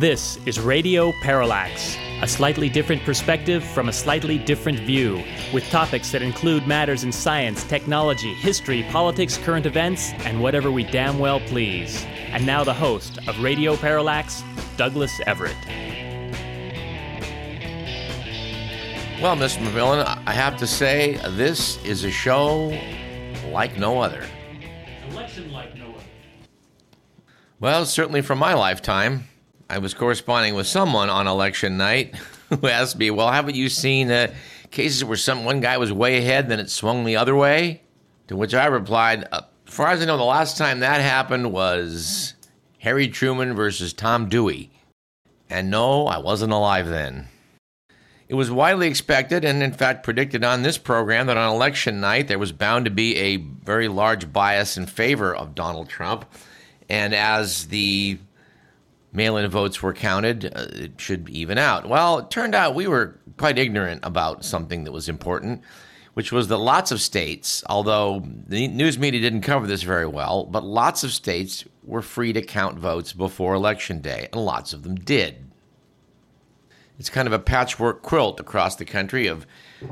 This is Radio Parallax, a slightly different perspective from a slightly different view, with topics that include matters in science, technology, history, politics, current events, and whatever we damn well please. And now the host of Radio Parallax, Douglas Everett. Well, Mr. McMillan, I have to say, this is a show like no other. Election like no other. Well, certainly from my lifetime. I was corresponding with someone on election night who asked me, "Well, haven't you seen uh, cases where some one guy was way ahead, then it swung the other way?" To which I replied, uh, "As far as I know, the last time that happened was Harry Truman versus Tom Dewey." And no, I wasn't alive then. It was widely expected and, in fact, predicted on this program that on election night there was bound to be a very large bias in favor of Donald Trump. And as the mail in votes were counted, uh, it should even out. Well, it turned out we were quite ignorant about something that was important, which was that lots of states, although the news media didn't cover this very well, but lots of states were free to count votes before election day, and lots of them did. It's kind of a patchwork quilt across the country of,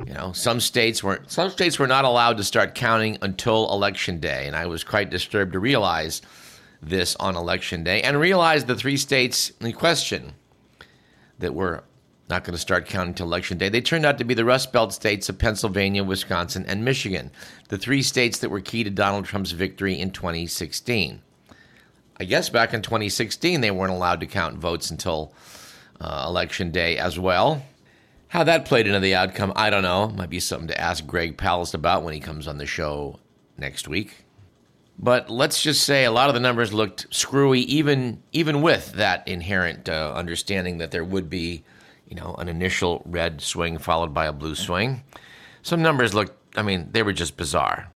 you know, some states were some states were not allowed to start counting until election day, and I was quite disturbed to realize this on election day and realize the three states in question that were not going to start counting until election day. They turned out to be the Rust Belt states of Pennsylvania, Wisconsin, and Michigan, the three states that were key to Donald Trump's victory in 2016. I guess back in 2016, they weren't allowed to count votes until uh, election day as well. How that played into the outcome, I don't know. Might be something to ask Greg Palast about when he comes on the show next week. But let's just say a lot of the numbers looked screwy, even even with that inherent uh, understanding that there would be, you know, an initial red swing followed by a blue swing. Some numbers looked, I mean, they were just bizarre.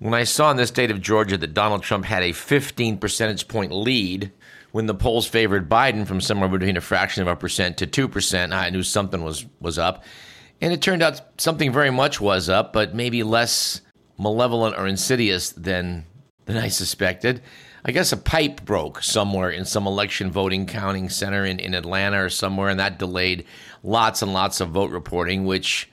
When I saw in the state of Georgia that Donald Trump had a 15 percentage point lead when the polls favored Biden from somewhere between a fraction of a percent to 2%, I knew something was, was up. And it turned out something very much was up, but maybe less malevolent or insidious than, than I suspected. I guess a pipe broke somewhere in some election voting counting center in, in Atlanta or somewhere, and that delayed lots and lots of vote reporting, which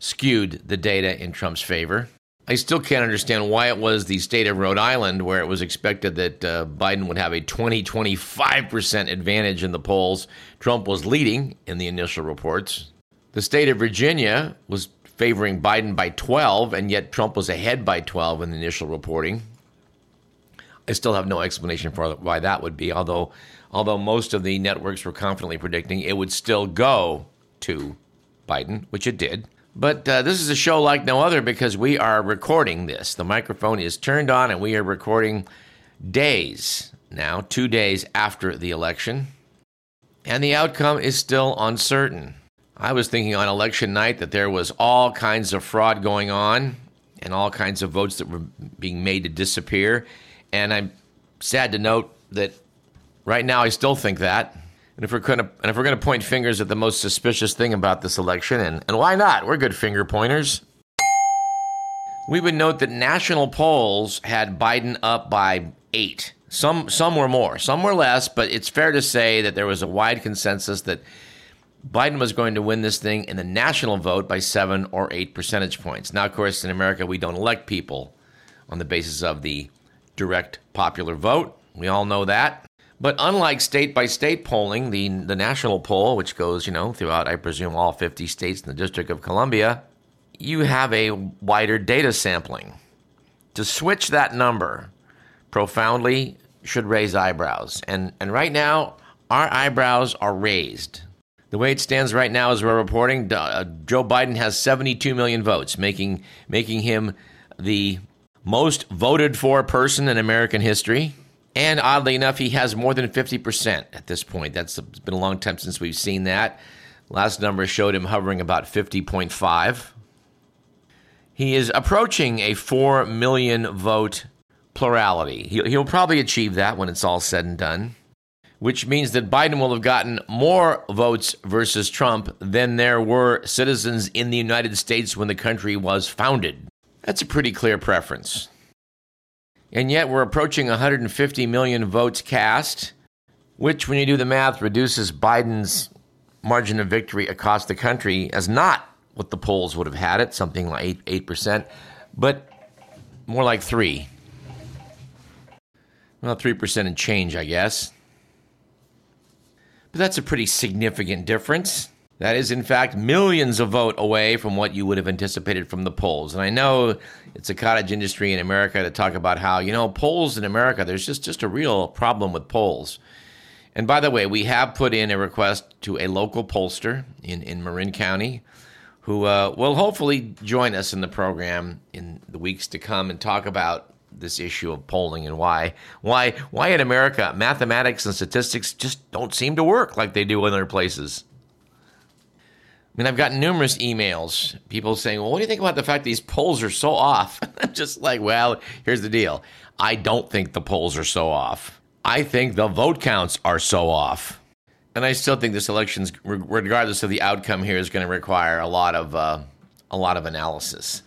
skewed the data in Trump's favor. I still can't understand why it was the state of Rhode Island where it was expected that uh, Biden would have a 20 25% advantage in the polls. Trump was leading in the initial reports. The state of Virginia was favoring Biden by 12, and yet Trump was ahead by 12 in the initial reporting. I still have no explanation for why that would be, although, although most of the networks were confidently predicting it would still go to Biden, which it did. But uh, this is a show like no other because we are recording this. The microphone is turned on and we are recording days now, two days after the election. And the outcome is still uncertain. I was thinking on election night that there was all kinds of fraud going on and all kinds of votes that were being made to disappear. And I'm sad to note that right now I still think that. And if we're going to and if we're to point fingers at the most suspicious thing about this election, and, and why not? We're good finger pointers. We would note that national polls had Biden up by eight. Some some were more, some were less, but it's fair to say that there was a wide consensus that Biden was going to win this thing in the national vote by seven or eight percentage points. Now, of course, in America, we don't elect people on the basis of the direct popular vote. We all know that. But unlike state by state polling, the, the national poll, which goes, you know, throughout, I presume, all 50 states in the District of Columbia, you have a wider data sampling. To switch that number profoundly should raise eyebrows. And, and right now, our eyebrows are raised. The way it stands right now, as we're reporting, uh, Joe Biden has 72 million votes, making, making him the most voted for person in American history. And oddly enough, he has more than 50% at this point. That's been a long time since we've seen that. Last number showed him hovering about 50.5. He is approaching a 4 million vote plurality. He'll probably achieve that when it's all said and done, which means that Biden will have gotten more votes versus Trump than there were citizens in the United States when the country was founded. That's a pretty clear preference. And yet we're approaching 150 million votes cast. which, when you do the math, reduces Biden's margin of victory across the country as not what the polls would have had it, something like 8, 8%, but more like 3. Well, 3% and change, I guess. But that's a pretty significant difference. That is, in fact, millions of vote away from what you would have anticipated from the polls. And I know it's a cottage industry in America to talk about how, you know, polls in America, there's just, just a real problem with polls. And by the way, we have put in a request to a local pollster in, in Marin County who uh, will hopefully join us in the program in the weeks to come and talk about this issue of polling and why why why in America mathematics and statistics just don't seem to work like they do in other places. I mean, I've gotten numerous emails, people saying, "Well, what do you think about the fact these polls are so off?" I'm just like, "Well, here's the deal. I don't think the polls are so off. I think the vote counts are so off." And I still think this election, regardless of the outcome here, is going to require a lot of uh, a lot of analysis.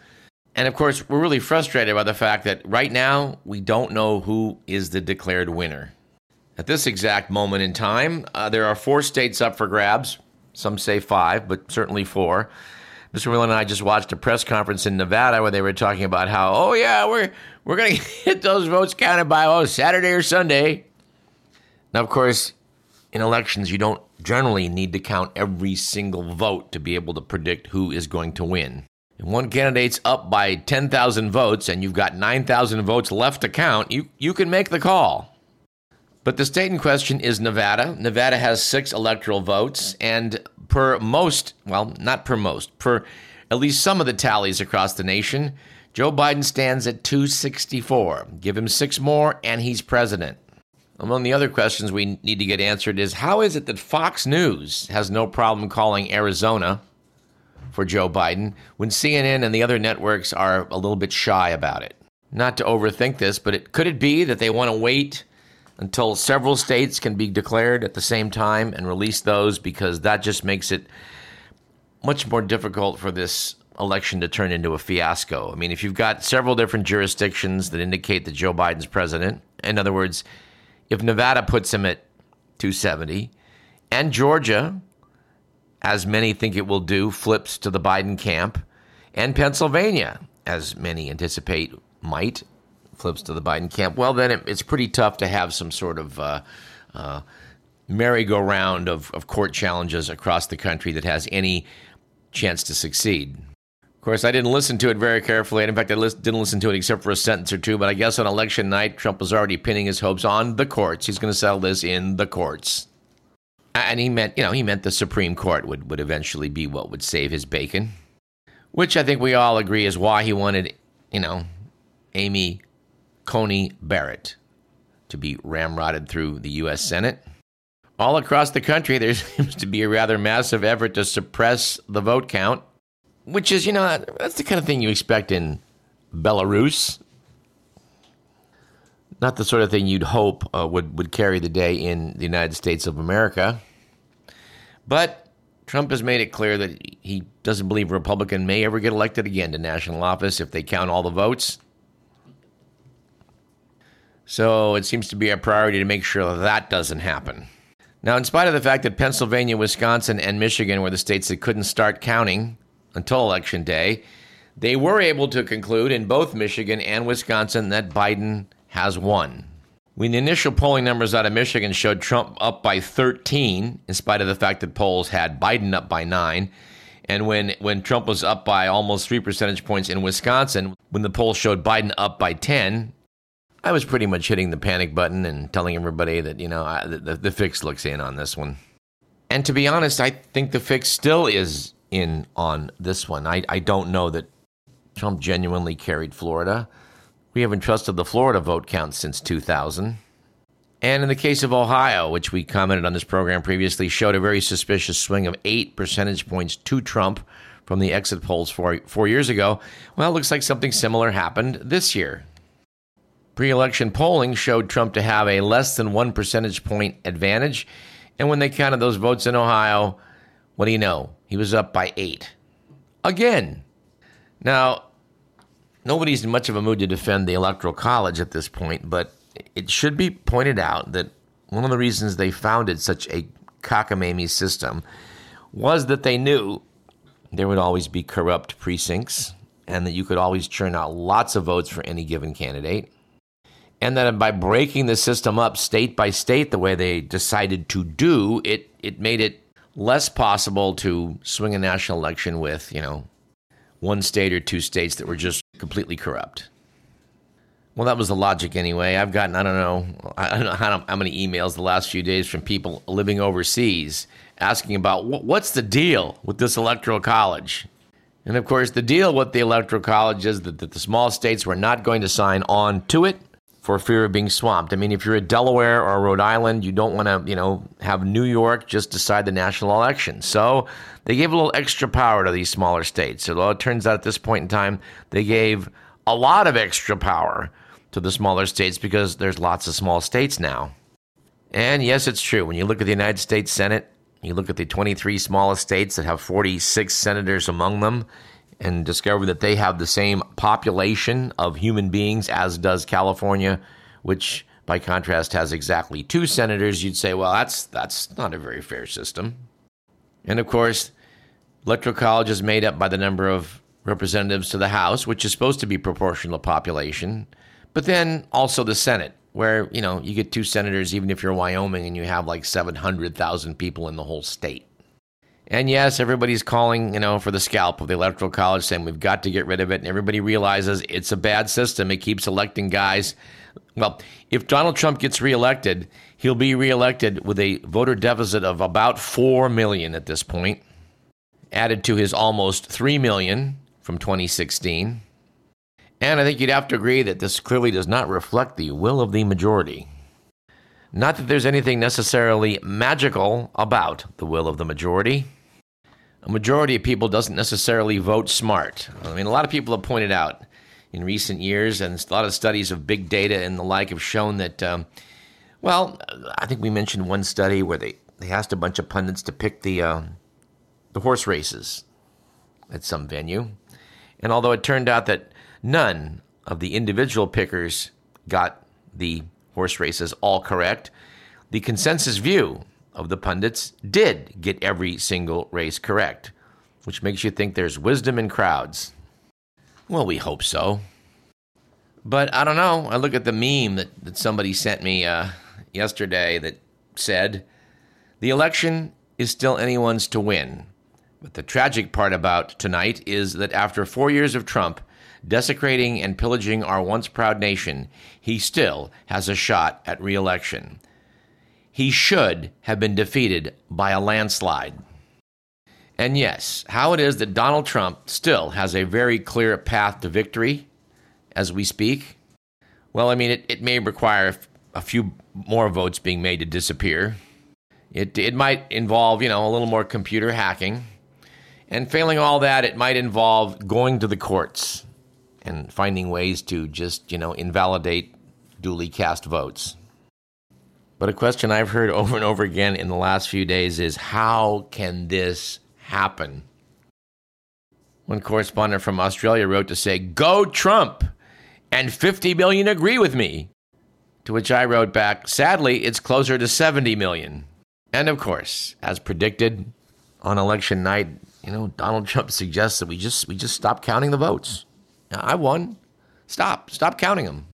And of course, we're really frustrated by the fact that right now we don't know who is the declared winner. At this exact moment in time, uh, there are four states up for grabs. Some say five, but certainly four. Mr. Whelan and I just watched a press conference in Nevada where they were talking about how, oh yeah, we're we're going to get those votes counted by oh Saturday or Sunday. Now, of course, in elections, you don't generally need to count every single vote to be able to predict who is going to win. If one candidate's up by 10,000 votes and you've got 9,000 votes left to count, you, you can make the call. But the state in question is Nevada. Nevada has six electoral votes, and per most, well, not per most, per at least some of the tallies across the nation, Joe Biden stands at 264. Give him six more, and he's president. Among the other questions we need to get answered is how is it that Fox News has no problem calling Arizona for Joe Biden when CNN and the other networks are a little bit shy about it? Not to overthink this, but it, could it be that they want to wait until several states can be declared at the same time and release those because that just makes it much more difficult for this election to turn into a fiasco? I mean, if you've got several different jurisdictions that indicate that Joe Biden's president, in other words, if Nevada puts him at 270 and Georgia, as many think it will do, flips to the Biden camp, and Pennsylvania, as many anticipate might, flips to the Biden camp, well, then it, it's pretty tough to have some sort of uh, uh, merry-go-round of, of court challenges across the country that has any chance to succeed. Of course, I didn't listen to it very carefully. And In fact, I didn't listen to it except for a sentence or two. But I guess on election night, Trump was already pinning his hopes on the courts. He's going to settle this in the courts. And he meant, you know, he meant the Supreme Court would, would eventually be what would save his bacon, which I think we all agree is why he wanted, you know, Amy Coney Barrett to be ramrodded through the U.S. Senate. All across the country, there seems to be a rather massive effort to suppress the vote count which is, you know, that's the kind of thing you expect in Belarus. Not the sort of thing you'd hope uh, would, would carry the day in the United States of America. But Trump has made it clear that he doesn't believe a Republican may ever get elected again to national office if they count all the votes. So it seems to be a priority to make sure that, doesn't happen. Now, in spite of the fact that Pennsylvania, Wisconsin, and Michigan were the states that couldn't start counting until Election Day, they were able to conclude in both Michigan and Wisconsin that Biden has won. When the initial polling numbers out of Michigan showed Trump up by 13, in spite of the fact that polls had Biden up by 9, and when, when Trump was up by almost 3 percentage points in Wisconsin, when the polls showed Biden up by 10, I was pretty much hitting the panic button and telling everybody that, you know, I, the, the fix looks in on this one. And to be honest, I think the fix still is in on this one. I, I don't know that Trump genuinely carried Florida. We haven't trusted the Florida vote count since 2000. And in the case of Ohio, which we commented on this program previously, showed a very suspicious swing of eight percentage points to Trump from the exit polls four, four years ago. Well, it looks like something similar happened this year. Pre election polling showed Trump to have a less than one percentage point advantage. And when they counted those votes in Ohio, what do you know? He was up by eight. Again. Now, nobody's in much of a mood to defend the Electoral College at this point, but it should be pointed out that one of the reasons they founded such a cockamamie system was that they knew there would always be corrupt precincts and that you could always churn out lots of votes for any given candidate. And that by breaking the system up state by state the way they decided to do, it, it made it less possible to swing a national election with, you know, one state or two states that were just completely corrupt. Well, that was the logic anyway. I've gotten, I don't know, I don't know how, how many emails the last few days from people living overseas asking about what's the deal with this electoral college? And of course, the deal with the electoral college is that, that the small states were not going to sign on to it for fear of being swamped. I mean, if you're a Delaware or Rhode Island, you don't want to, you know, have New York just decide the national election. So they gave a little extra power to these smaller states. So it turns out at this point in time, they gave a lot of extra power to the smaller states because there's lots of small states now. And yes, it's true. When you look at the United States Senate, you look at the 23 smallest states that have 46 senators among them, and discover that they have the same population of human beings as does California, which by contrast has exactly two senators, you'd say, well, that's that's not a very fair system. And of course, electoral college is made up by the number of representatives to the House, which is supposed to be proportional to population, but then also the Senate, where you know you get two senators even if you're Wyoming and you have like 700,000 people in the whole state. And yes, everybody's calling, you know, for the scalp of the electoral college saying we've got to get rid of it. And everybody realizes it's a bad system. It keeps electing guys. Well, if Donald Trump gets reelected, he'll be reelected with a voter deficit of about 4 million at this point, added to his almost 3 million from 2016. And I think you'd have to agree that this clearly does not reflect the will of the majority. Not that there's anything necessarily magical about the will of the majority a majority of people doesn't necessarily vote smart. I mean, a lot of people have pointed out in recent years, and a lot of studies of big data and the like have shown that, um, well, I think we mentioned one study where they, they asked a bunch of pundits to pick the, uh, the horse races at some venue. And although it turned out that none of the individual pickers got the horse races all correct, the consensus view of the pundits did get every single race correct, which makes you think there's wisdom in crowds. Well, we hope so. But I don't know. I look at the meme that, that somebody sent me uh, yesterday that said, The election is still anyone's to win. But the tragic part about tonight is that after four years of Trump desecrating and pillaging our once proud nation, he still has a shot at re election he should have been defeated by a landslide. And yes, how it is that Donald Trump still has a very clear path to victory as we speak. Well, I mean, it, it may require a few more votes being made to disappear. It, it might involve, you know, a little more computer hacking. And failing all that, it might involve going to the courts and finding ways to just, you know, invalidate duly cast votes. But a question I've heard over and over again in the last few days is how can this happen? One correspondent from Australia wrote to say, Go Trump! And 50 million agree with me. To which I wrote back, Sadly, it's closer to 70 million. And of course, as predicted on election night, you know, Donald Trump suggests that we just we just stop counting the votes. Now, I won. Stop. Stop counting them.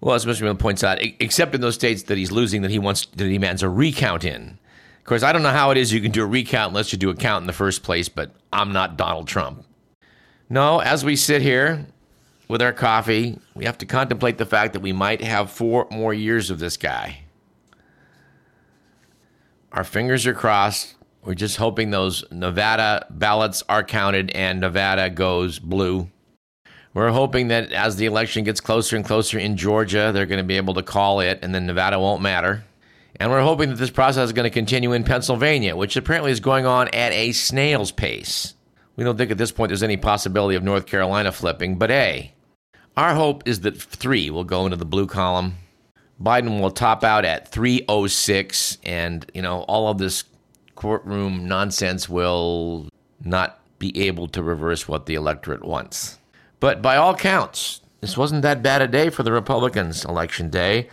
Well, as Mr. Miller points out, except in those states that he's losing that he wants that he demands a recount in. Of course, I don't know how it is you can do a recount unless you do a count in the first place, but I'm not Donald Trump. No, as we sit here with our coffee, we have to contemplate the fact that we might have four more years of this guy. Our fingers are crossed. We're just hoping those Nevada ballots are counted and Nevada goes blue. We're hoping that as the election gets closer and closer in Georgia, they're going to be able to call it, and then Nevada won't matter. And we're hoping that this process is going to continue in Pennsylvania, which apparently is going on at a snail's pace. We don't think at this point there's any possibility of North Carolina flipping, but hey, our hope is that three will go into the blue column. Biden will top out at 306, and you know all of this courtroom nonsense will not be able to reverse what the electorate wants. But by all counts, this wasn't that bad a day for the Republicans election day.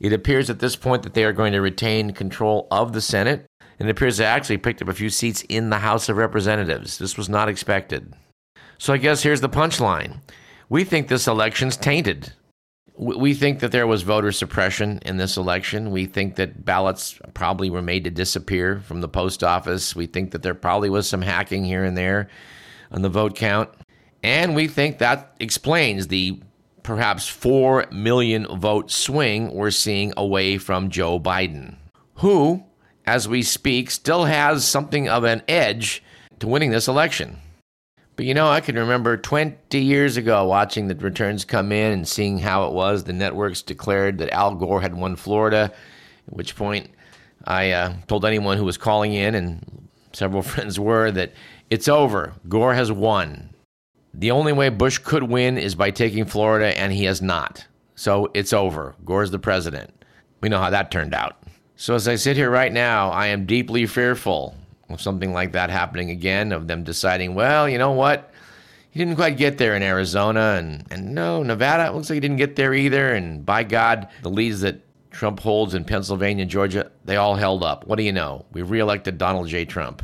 It appears at this point that they are going to retain control of the Senate, and it appears they actually picked up a few seats in the House of Representatives. This was not expected. So I guess here's the punchline we think this election's tainted. We think that there was voter suppression in this election. We think that ballots probably were made to disappear from the post office. We think that there probably was some hacking here and there on the vote count. And we think that explains the perhaps 4 million vote swing we're seeing away from Joe Biden, who, as we speak, still has something of an edge to winning this election. But you know, I can remember 20 years ago watching the returns come in and seeing how it was. The networks declared that Al Gore had won Florida, at which point I uh, told anyone who was calling in, and several friends were, that it's over. Gore has won. The only way Bush could win is by taking Florida, and he has not. So it's over. Gore's the president. We know how that turned out. So as I sit here right now, I am deeply fearful of something like that happening again, of them deciding, well, you know what? He didn't quite get there in Arizona, and, and no, Nevada, looks like he didn't get there either. And by God, the leads that Trump holds in Pennsylvania and Georgia, they all held up. What do you know? We reelected Donald J. Trump.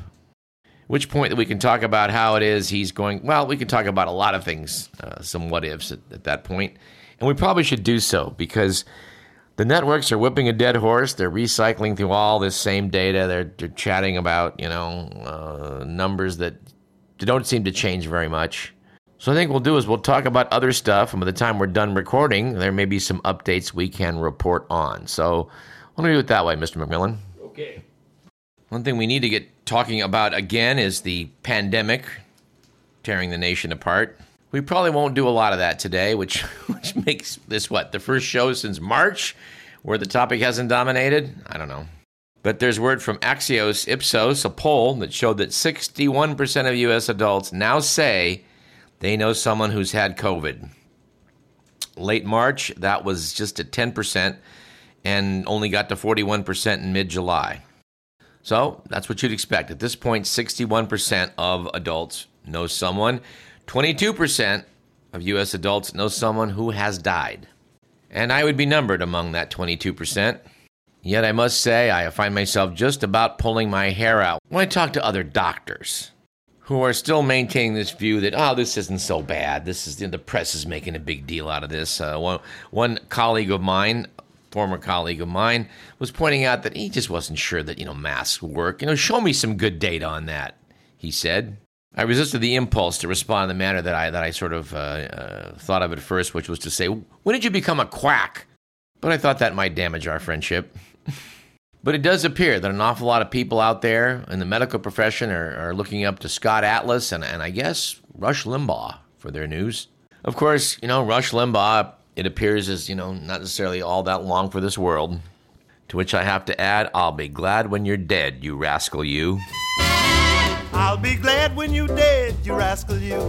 Which point that we can talk about how it is he's going, well, we can talk about a lot of things, uh, some what ifs at, at that point. And we probably should do so because the networks are whipping a dead horse. They're recycling through all this same data. They're, they're chatting about, you know, uh, numbers that don't seem to change very much. So I think we'll do is we'll talk about other stuff, and by the time we're done recording, there may be some updates we can report on. So going to do it that way, Mr. McMillan. Okay. One thing we need to get talking about again is the pandemic tearing the nation apart. We probably won't do a lot of that today, which which makes this what the first show since March where the topic hasn't dominated. I don't know. But there's word from Axios Ipsos, a poll that showed that 61% of U.S. adults now say they know someone who's had COVID. Late March, that was just at 10% and only got to 41% in mid July. So that's what you'd expect. At this point, 61% of adults know someone. 22% of U.S. adults know someone who has died. And I would be numbered among that 22%. Yet I must say, I find myself just about pulling my hair out when I talk to other doctors who are still maintaining this view that, oh, this isn't so bad. This is, the press is making a big deal out of this. Uh, one, one colleague of mine, former colleague of mine, was pointing out that he just wasn't sure that, you know, masks work. You know, show me some good data on that, he said. I resisted the impulse to respond in the manner that I that I sort of uh, uh, thought of at first, which was to say, "When did you become a quack?" But I thought that might damage our friendship. but it does appear that an awful lot of people out there in the medical profession are, are looking up to Scott Atlas and, and I guess Rush Limbaugh for their news. Of course, you know Rush Limbaugh. It appears is you know not necessarily all that long for this world. To which I have to add, "I'll be glad when you're dead, you rascal, you." I'll be glad when you're dead, you rascal you.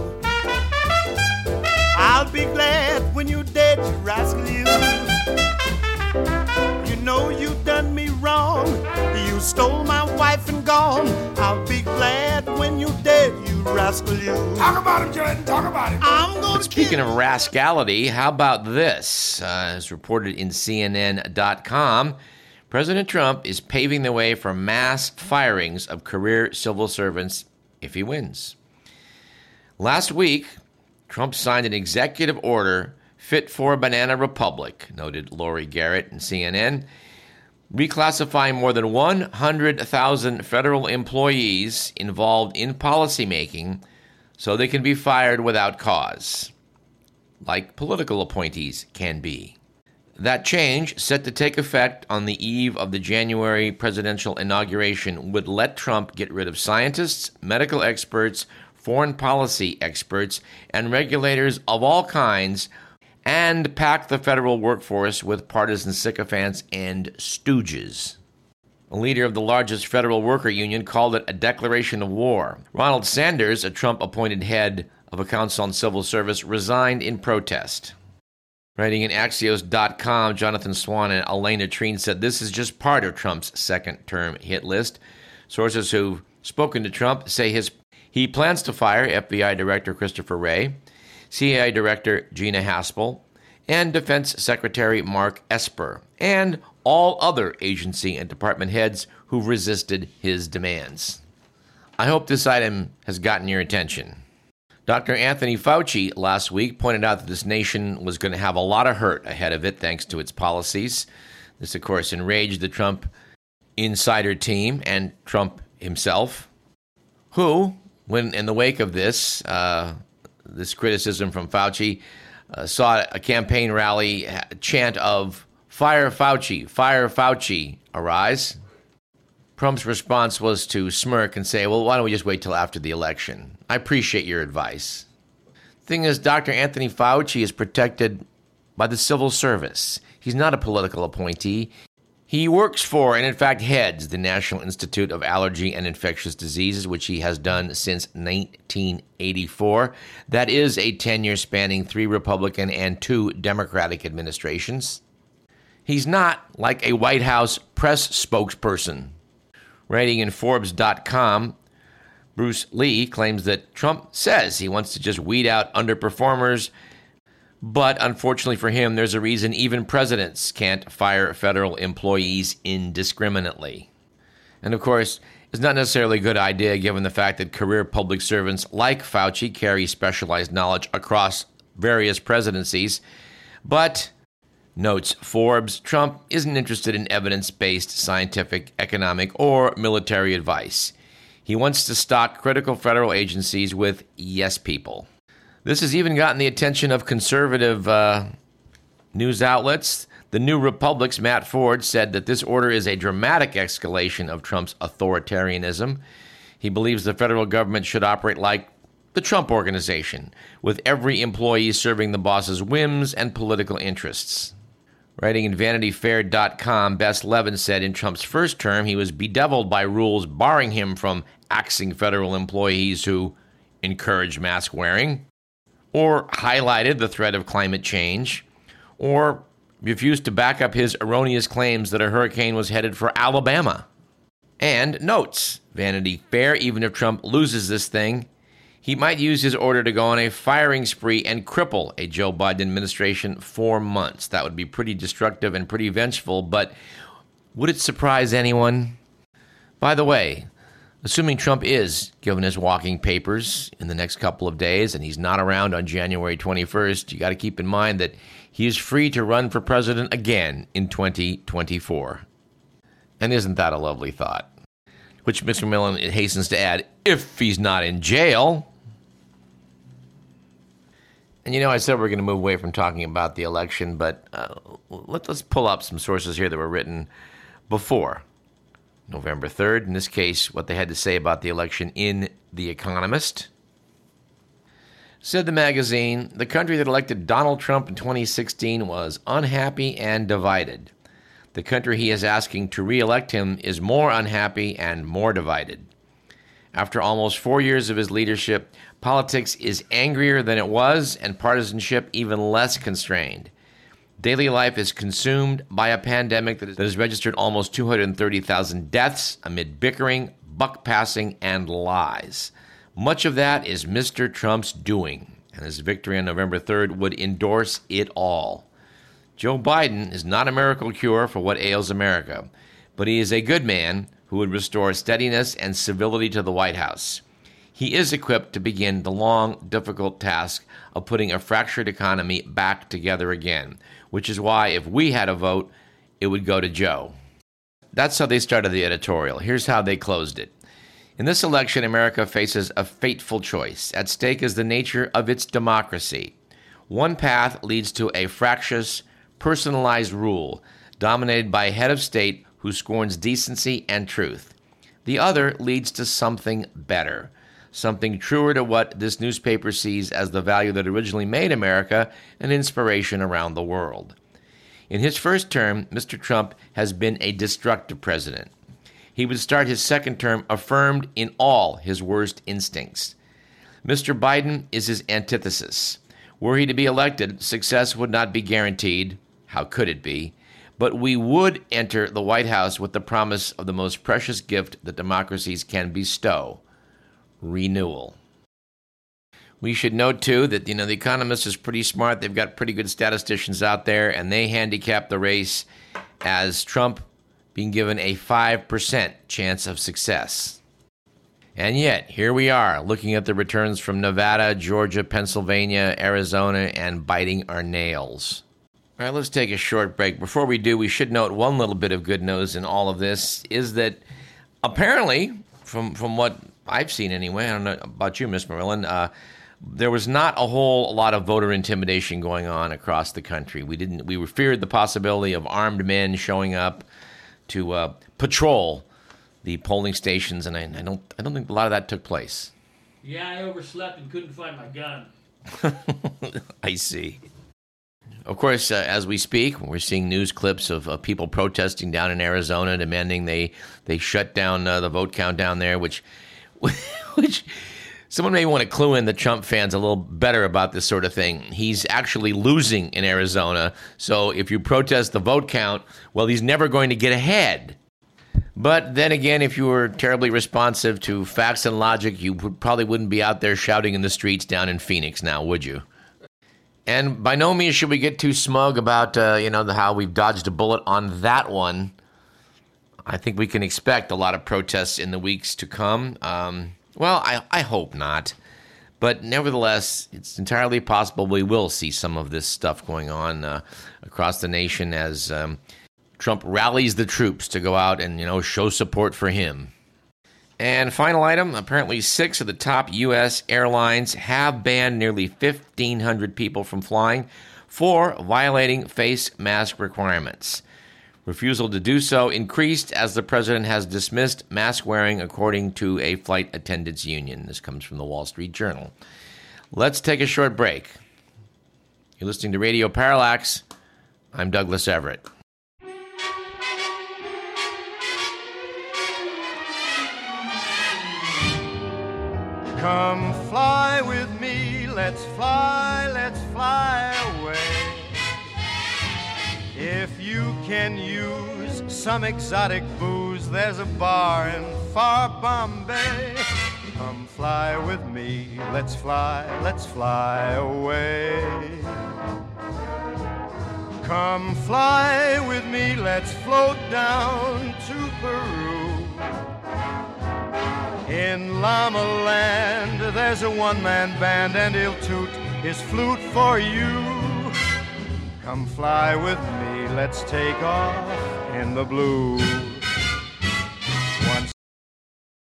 I'll be glad when you're dead, you rascal you. You know you done me wrong. You stole my wife and gone. I'll be glad when you're dead, you rascal you. Talk about him, Jordan. Talk about him. I'm gonna Speaking kill of rascality, how about this? Uh, as reported in CNN.com, President Trump is paving the way for mass firings of career civil servants if he wins. Last week, Trump signed an executive order fit for a banana republic, noted Laurie Garrett in CNN, reclassifying more than 100,000 federal employees involved in policymaking so they can be fired without cause, like political appointees can be. That change, set to take effect on the eve of the January presidential inauguration, would let Trump get rid of scientists, medical experts, foreign policy experts, and regulators of all kinds, and pack the federal workforce with partisan sycophants and stooges. A leader of the largest federal worker union called it a declaration of war. Ronald Sanders, a Trump appointed head of a council on civil service, resigned in protest. Writing in Axios.com, Jonathan Swan and Alayna Treene said this is just part of Trump's second term hit list. Sources who've spoken to Trump say his he plans to fire FBI Director Christopher Wray, CIA Director Gina Haspel, and Defense Secretary Mark Esper, and all other agency and department heads who've resisted his demands. I hope this item has gotten your attention. Dr. Anthony Fauci last week pointed out that this nation was going to have a lot of hurt ahead of it thanks to its policies. This, of course, enraged the Trump insider team and Trump himself, who, when in the wake of this, uh, this criticism from Fauci, uh, saw a campaign rally chant of "Fire Fauci, Fire Fauci" arise. Trump's response was to smirk and say, "Well, why don't we just wait till after the election?" I appreciate your advice. Thing is, Dr. Anthony Fauci is protected by the civil service. He's not a political appointee. He works for and, in fact, heads the National Institute of Allergy and Infectious Diseases, which he has done since 1984. That is a tenure spanning three Republican and two Democratic administrations. He's not like a White House press spokesperson. Writing in Forbes.com, Bruce Lee claims that Trump says he wants to just weed out underperformers but unfortunately for him, there's a reason even presidents can't fire federal employees indiscriminately. And of course, it's not necessarily a good idea given the fact that career public servants like Fauci carry specialized knowledge across various presidencies. But, notes Forbes, Trump isn't interested in evidence based scientific, economic, or military advice. He wants to stock critical federal agencies with yes people. This has even gotten the attention of conservative uh, news outlets. The New Republic's Matt Ford said that this order is a dramatic escalation of Trump's authoritarianism. He believes the federal government should operate like the Trump organization, with every employee serving the boss's whims and political interests. Writing in VanityFair.com, Bess Levin said in Trump's first term he was bedeviled by rules barring him from axing federal employees who encourage mask wearing or highlighted the threat of climate change, or refused to back up his erroneous claims that a hurricane was headed for Alabama. And notes Vanity Fair, even if Trump loses this thing, he might use his order to go on a firing spree and cripple a Joe Biden administration for months. That would be pretty destructive and pretty vengeful, but would it surprise anyone? By the way, Assuming Trump is given his walking papers in the next couple of days and he's not around on January 21st, you got to keep in mind that he is free to run for president again in 2024. And isn't that a lovely thought? Which Mr. Millen hastens to add, if he's not in jail. And you know, I said we're going to move away from talking about the election, but uh, let, us pull up some sources here that were written before November 3rd. In this case, what they had to say about the election in The Economist. Said the magazine, the country that elected Donald Trump in 2016 was unhappy and divided. The country he is asking to re elect him is more unhappy and more divided. After almost four years of his leadership, politics is angrier than it was, and partisanship even less constrained. Daily life is consumed by a pandemic that has registered almost 230,000 deaths amid bickering, buck passing, and lies. Much of that is Mr. Trump's doing, and his victory on November 3rd would endorse it all. Joe Biden is not a miracle cure for what ails America, but he is a good man who would restore steadiness and civility to the White House. He is equipped to begin the long, difficult task of putting a fractured economy back together again, which is why if we had a vote, it would go to Joe. That's how they started the editorial. Here's how they closed it. In this election, America faces a fateful choice. At stake is the nature of its democracy. One path leads to a fractious, personalized rule dominated by a head of state who scorns decency and truth. The other leads to something better, something truer to what this newspaper sees as the value that originally made America an inspiration around the world. In his first term, Mr. Trump has been a destructive president. He would start his second term affirmed in all his worst instincts. Mr. Biden is his antithesis. Were he to be elected, success would not be guaranteed. How could it be? But we would enter the White House with the promise of the most precious gift that democracies can bestow renewal. We should note too that you know the Economist is pretty smart. They've got pretty good statisticians out there, and they handicap the race as Trump being given a five percent chance of success. And yet, here we are looking at the returns from Nevada, Georgia, Pennsylvania, Arizona, and biting our nails. All right, let's take a short break. Before we do, we should note one little bit of good news in all of this is that apparently, from from what I've seen anyway, I don't know about you, Miss Marilyn, uh, there was not a whole lot of voter intimidation going on across the country. We didn't. We feared the possibility of armed men showing up to uh, patrol the polling stations, and I, I, don't. I don't think a lot of that took place. Yeah, I overslept and couldn't find my gun. I see. Of course, uh, as we speak, we're seeing news clips of uh, people protesting down in Arizona, demanding they they shut down uh, the vote count down there, which which someone may want to clue in the Trump fans a little better about this sort of thing. He's actually losing in Arizona. So if you protest the vote count, well, he's never going to get ahead. But then again, if you were terribly responsive to facts and logic, you probably wouldn't be out there shouting in the streets down in Phoenix now, would you? And by no means should we get too smug about, uh, you know, the, how we've dodged a bullet on that one. I think we can expect a lot of protests in the weeks to come. Um, well, I, I hope not. But nevertheless, it's entirely possible we will see some of this stuff going on uh, across the nation as um, Trump rallies the troops to go out and you know show support for him. And final item: apparently, six of the top U.S. airlines have banned nearly 1,500 people from flying for violating face mask requirements. Refusal to do so increased as the president has dismissed mask wearing, according to a flight attendants union. This comes from the Wall Street Journal. Let's take a short break. You're listening to Radio Parallax. I'm Douglas Everett. Come fly with me, let's fly, can use some exotic booze, there's a bar in far Bombay. Come fly with me, let's fly, let's fly away. Come fly with me, let's float down to Peru. In Llama Land, there's a one man band, and he'll toot his flute for you. Come fly with me, let's take off in the blue.